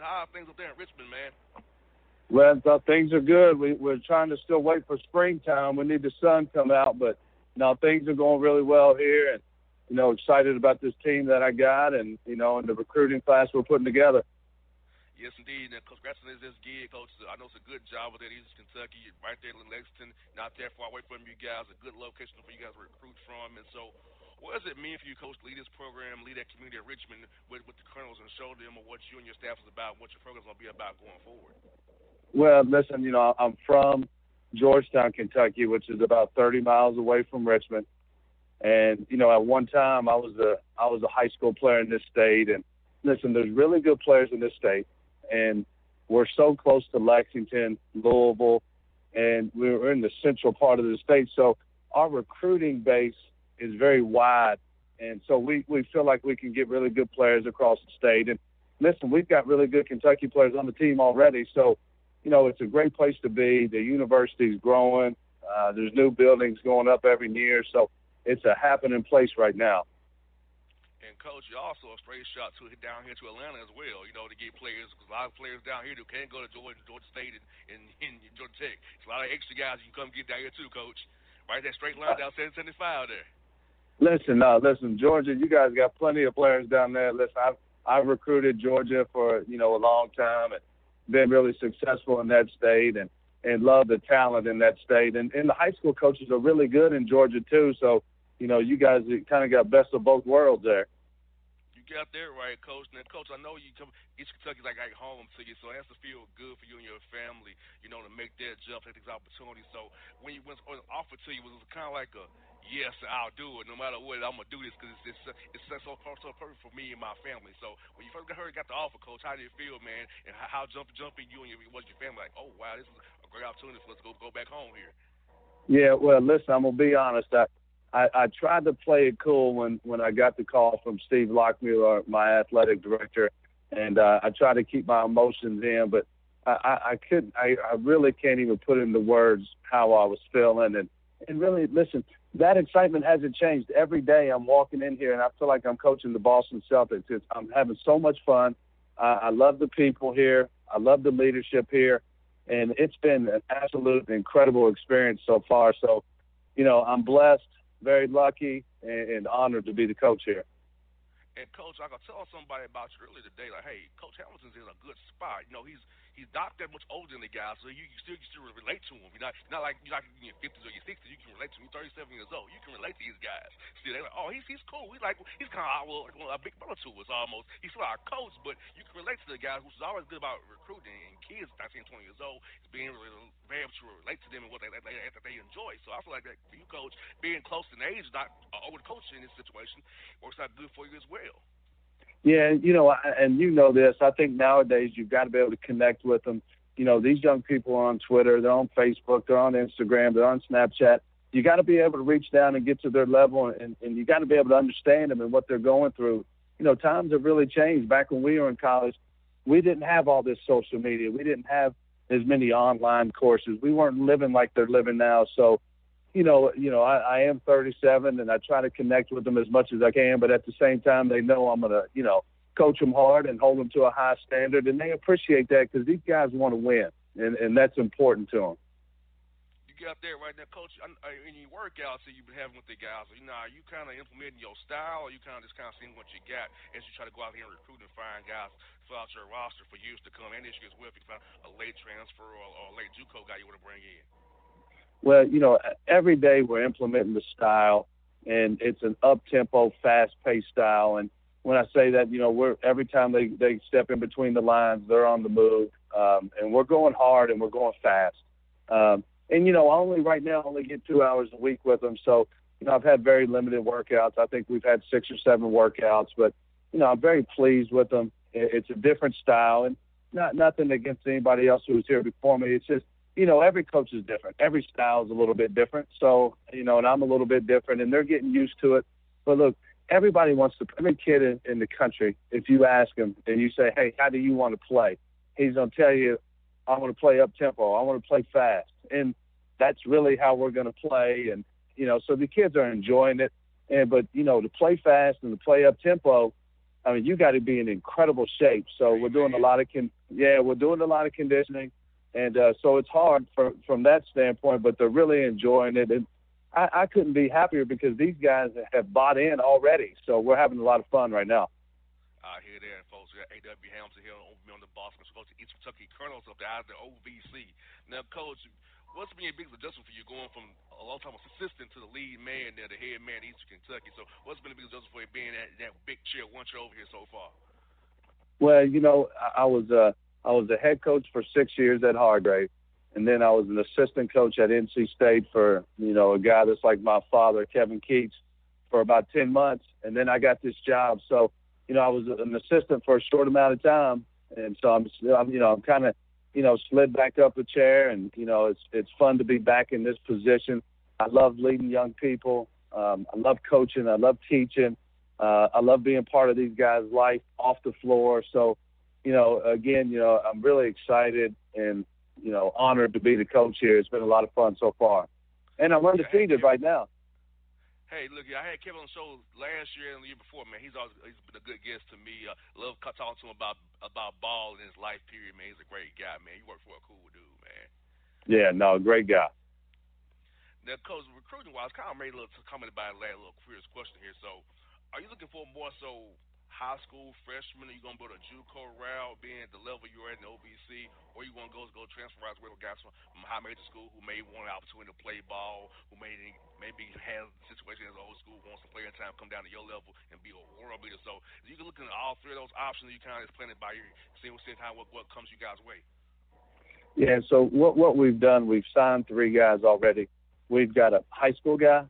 Hamilton, how are things up there in Richmond, man? Well, uh, things are good. We, we're trying to still wait for springtime. We need the sun come out, but no, things are going really well here, and you know, excited about this team that I got, and you know, and the recruiting class we're putting together. Yes, indeed. And congrats on this gig, coach. I know it's a good job with that East Kentucky, right there in Lexington, not that far away from you guys. A good location for you guys to recruit from. And so, what does it mean for you, coach, lead this program, lead that community at Richmond with, with the Colonels, and show them what you and your staff is about, what your program's going to be about going forward? Well, listen, you know, I'm from Georgetown, Kentucky, which is about 30 miles away from Richmond. And you know, at one time, I was a I was a high school player in this state. And listen, there's really good players in this state, and we're so close to Lexington, Louisville, and we're in the central part of the state. So our recruiting base is very wide, and so we we feel like we can get really good players across the state. And listen, we've got really good Kentucky players on the team already. So you know, it's a great place to be. The university's growing. Uh, there's new buildings going up every year, so it's a happening place right now. And coach, you're also a straight shot to hit down here to Atlanta as well. You know, to get players a lot of players down here who can't go to Georgia, Georgia State, and, and, and Georgia Tech. It's a lot of extra guys you can come get down here too, coach. Right, that straight line down 775 there. Listen, uh, listen, Georgia, you guys got plenty of players down there. Listen, I've I've recruited Georgia for you know a long time and been really successful in that state and and love the talent in that state. And and the high school coaches are really good in Georgia too. So you know you guys kind of got best of both worlds there. You got that right, coach. Now, coach, I know you come East Kentucky's like like home to you, so it has to feel good for you and your family, you know, to make that jump, take these opportunities. So when you when it was offered to you, was it kind of like a yes, I'll do it. No matter what, I'm gonna do this because it's, it's it's so so perfect for me and my family. So when you first got heard got the offer, coach, how did it feel, man? And how, how jump jumping you and your was your family like? Oh wow, this is a great opportunity for us to go go back home here. Yeah, well, listen, I'm gonna be honest. I I, I tried to play it cool when when I got the call from Steve Lochmueller, my athletic director, and uh, I tried to keep my emotions in, but I, I, I couldn't. I, I really can't even put into words how I was feeling, and and really listen that excitement hasn't changed. Every day I'm walking in here and I feel like I'm coaching the Boston Celtics. It's, I'm having so much fun. Uh, I love the people here. I love the leadership here. And it's been an absolute incredible experience so far. So, you know, I'm blessed, very lucky, and, and honored to be the coach here. And coach, I could tell somebody about you earlier today, like, hey, Coach Hamilton's in a good spot. You know, he's he's not that much older than the guy, so you, you still you still relate to him. You're not not like you're not in your fifties or your sixties. You can relate to him. You're 37 years old. You can relate to these guys. Still, they're like, oh, he's he's cool. We like he's kind of our well, a big brother to us almost. He's still our coach, but you can relate to the guys, which is always good about recruiting and kids. 19, 20 years old, is being really, very able to relate to them and what they they, they, they enjoy. So I feel like that you coach being close in age, not uh, over coaching in this situation, works out good for you as well. Yeah, you know, and you know this. I think nowadays you've got to be able to connect with them you know, these young people are on Twitter, they're on Facebook, they're on Instagram, they're on Snapchat. You got to be able to reach down and get to their level, and, and you got to be able to understand them and what they're going through. You know, times have really changed. Back when we were in college, we didn't have all this social media. We didn't have as many online courses. We weren't living like they're living now. So, you know, you know, I, I am 37, and I try to connect with them as much as I can. But at the same time, they know I'm gonna, you know, coach them hard and hold them to a high standard, and they appreciate that because these guys want to win, and and that's important to them. You get out there right now, coach. In your workouts that you've been having with the guys, you know, are you kind of implementing your style, or you kind of just kind of seeing what you got as you try to go out here and recruit and find guys fill out your roster for years to come, and this year as well if you find a late transfer or, or a late JUCO guy you want to bring in. Well, you know, every day we're implementing the style, and it's an up tempo, fast paced style, and when I say that, you know, we're every time they they step in between the lines, they're on the move, um, and we're going hard and we're going fast. Um, and you know, I only right now only get two hours a week with them, so you know, I've had very limited workouts. I think we've had six or seven workouts, but you know, I'm very pleased with them. It's a different style, and not nothing against anybody else who was here before me. It's just you know, every coach is different. Every style is a little bit different. So, you know, and I'm a little bit different, and they're getting used to it. But look, everybody wants to. Every kid in, in the country, if you ask him and you say, "Hey, how do you want to play?" He's gonna tell you, "I want to play up tempo. I want to play fast." And that's really how we're gonna play. And you know, so the kids are enjoying it. And but you know, to play fast and to play up tempo, I mean, you got to be in incredible shape. So we're doing a lot of con- yeah, we're doing a lot of conditioning, and uh, so it's hard for, from that standpoint. But they're really enjoying it, and I, I couldn't be happier because these guys have bought in already. So we're having a lot of fun right now. Uh, here there, folks. We got A.W. Hamilton here on, on the Boston Coach East Kentucky Colonels up there out of the OVC. Now, Coach, what's been your biggest adjustment for you going from a long time assistant to the lead man, there, the head man in Eastern Kentucky? So, what's been the biggest adjustment for you being that, that big chair once you're over here so far? Well, you know, I, I was uh, I was the head coach for six years at Hargrave, and then I was an assistant coach at NC State for you know a guy that's like my father, Kevin Keatts, for about ten months, and then I got this job. So you know I was an assistant for a short amount of time, and so I'm, I'm you know I'm kind of you know slid back up a chair, and you know it's it's fun to be back in this position. I love leading young people. Um, I love coaching. I love teaching. Uh, I love being part of these guys' life off the floor. So, you know, again, you know, I'm really excited and you know, honored to be the coach here. It's been a lot of fun so far, and I'm undefeated right now. Hey, look, I had Kevin on the show last year and the year before, man. He's always he's been a good guest to me. Uh, love talking to him about about ball in his life period, man. He's a great guy, man. He worked for a cool dude, man. Yeah, no, great guy. Now, coach, recruiting wise, kind of made a little comment about it last little curious question here. So, are you looking for more so high school freshman? Are you gonna go to JUCO route, being at the level you're at in the OVC, or you want to go go transfer out with guys from, high major school who may want an opportunity to play ball, who may maybe have a situation as an old school wants to play in time, come down to your level and be a world beater. So you can look at all three of those options. You kind of just playing it by ear, seeing seeing how what what comes you guys' way. Yeah. So what what we've done, we've signed three guys already. We've got a high school guy,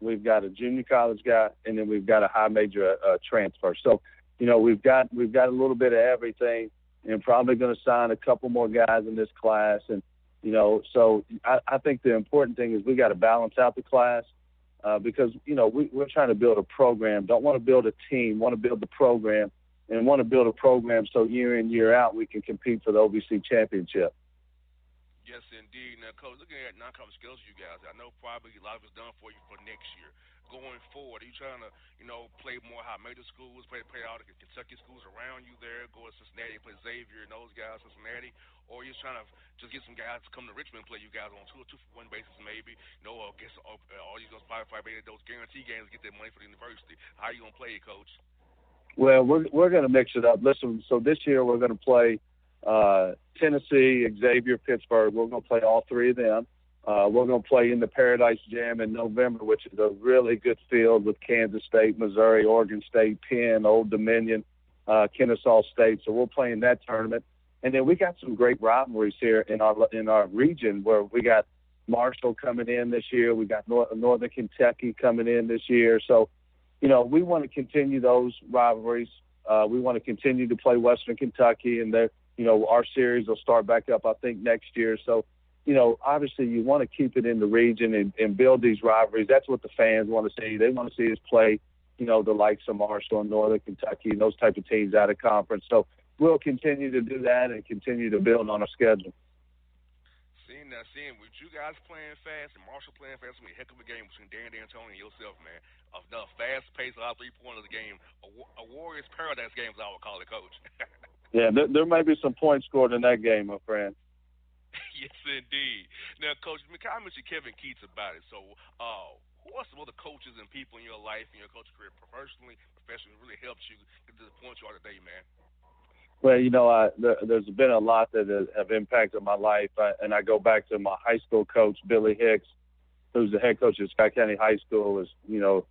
we've got a junior college guy, and then we've got a high major uh, transfer. So, you know, we've got we've got a little bit of everything, and probably going to sign a couple more guys in this class. And you know, so I, I think the important thing is we got to balance out the class uh, because you know we, we're trying to build a program. Don't want to build a team. Want to build the program, and want to build a program so year in year out we can compete for the OVC championship. Yes, indeed. Now, coach, looking at non-conference skills, you guys, I know probably a lot of it's done for you for next year. Going forward, are you trying to, you know, play more high major schools, play play out the Kentucky schools around you there, go to Cincinnati, play Xavier and those guys, Cincinnati, or are you trying to just get some guys to come to Richmond and play you guys on two or two for one basis, maybe? You know, or get all you gonna probably probably those guarantee games, get that money for the university. How are you gonna play it, coach? Well, we're we're gonna mix it up. Listen, so this year we're gonna play uh, Tennessee, Xavier, Pittsburgh. We're going to play all three of them. Uh, we're going to play in the Paradise Jam in November, which is a really good field with Kansas State, Missouri, Oregon State, Penn, Old Dominion, uh, Kennesaw State. So we'll play in that tournament. And then we got some great rivalries here in our in our region where we got Marshall coming in this year. We got North, Northern Kentucky coming in this year. So, you know, we want to continue those rivalries. Uh, we want to continue to play Western Kentucky, and they're you know, our series will start back up, I think, next year. So, you know, obviously you want to keep it in the region and, and build these rivalries. That's what the fans want to see. They want to see us play, you know, the likes of Marshall and Northern Kentucky and those type of teams out of conference. So we'll continue to do that and continue to build on our schedule. Seeing that, seeing with you guys playing fast and Marshall playing fast, it's gonna be a heck of a game between Dan D'Antoni and yourself, man. Another fast paced, a lot of three pointers game, a, a Warriors paradise game, as I would call it, Coach. Yeah, there, there may be some points scored in that game, my friend. yes, indeed. Now, Coach, I mentioned Kevin Keatts about it. So, uh, who are some other coaches and people in your life, in your coaching career, professionally, professionally, really helped you get to the point you are today, man? Well, you know, I, there, there's been a lot that have impacted my life, I, and I go back to my high school coach, Billy Hicks, who's the head coach at Scott County High School. Is you know,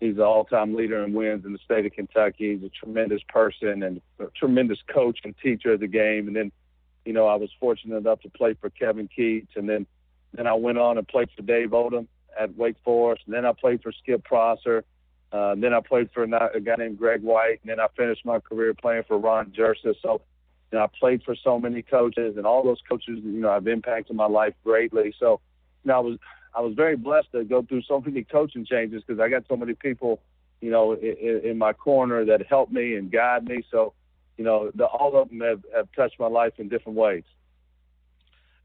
He's the all-time leader in wins in the state of Kentucky. He's a tremendous person and a tremendous coach and teacher of the game. And then, you know, I was fortunate enough to play for Kevin Keatts, and then then I went on and played for Dave Odom at Wake Forest, and then I played for Skip Prosser. Uh, then I played for a guy named Greg White, and then I finished my career playing for Ron Jirsa. So, you know, I played for so many coaches, and all those coaches, you know, have impacted my life greatly. So, you know, I was I was very blessed to go through so many coaching changes because I got so many people, you know, in, in my corner that helped me and guide me. So, you know, the, all of them have, have touched my life in different ways.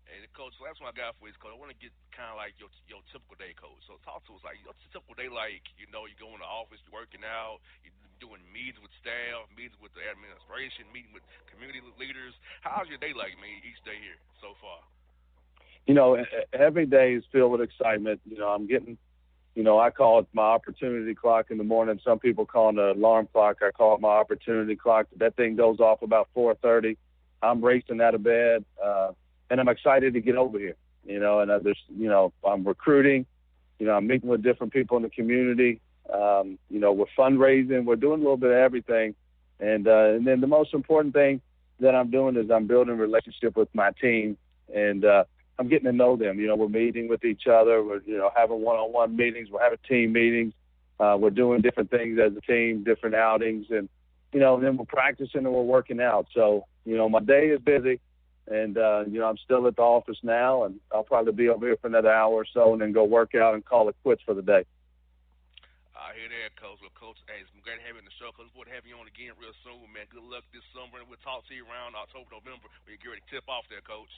Hey, coach, last one I got for you coach. I want to get kind of like your your typical day, coach. So talk to us like your typical day, like you know, you go in the office, you're working out, you're doing meetings with staff, meetings with the administration, meeting with community leaders. How's your day like, man, each day here so far? You know, every day is filled with excitement. You know, I'm getting, you know, I call it my opportunity clock in the morning. Some people call it an alarm clock. I call it my opportunity clock. That thing goes off about 4:30. I'm racing out of bed, uh, and I'm excited to get over here. You know, and uh, there's, you know, I'm recruiting. You know, I'm meeting with different people in the community. Um, you know, we're fundraising. We're doing a little bit of everything, and uh, and then the most important thing that I'm doing is I'm building relationship with my team, and uh, I'm getting to know them. You know, we're meeting with each other. We're you know having one-on-one meetings. We're having team meetings. Uh, we're doing different things as a team, different outings, and you know, then we're practicing and we're working out. So you know, my day is busy, and uh, you know, I'm still at the office now, and I'll probably be over here for another hour or so, and then go work out and call it quits for the day. I hear that, Coach. Well, Coach, hey, it's great on the show. Coach, we'll have you on again real soon, man. Good luck this summer, and we'll talk to you around October, November when you get ready to tip off there, Coach.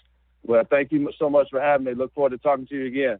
Well, thank you so much for having me. Look forward to talking to you again.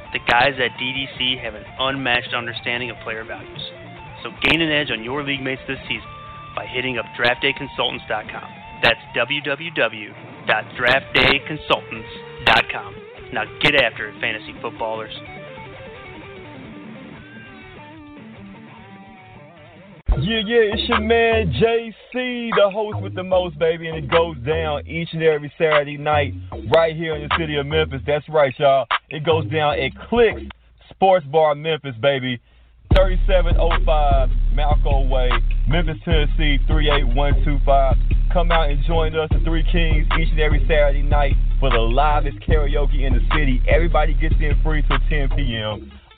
the guys at DDC have an unmatched understanding of player values. So gain an edge on your league mates this season by hitting up draftdayconsultants.com. That's www.draftdayconsultants.com. Now get after it, fantasy footballers. Yeah, yeah, it's your man JC, the host with the most, baby, and it goes down each and every Saturday night right here in the city of Memphis. That's right, y'all. It goes down at Clicks Sports Bar, Memphis, baby. 3705 Malco Way, Memphis, Tennessee 38125. Come out and join us, the Three Kings, each and every Saturday night for the livest karaoke in the city. Everybody gets in free till 10 p.m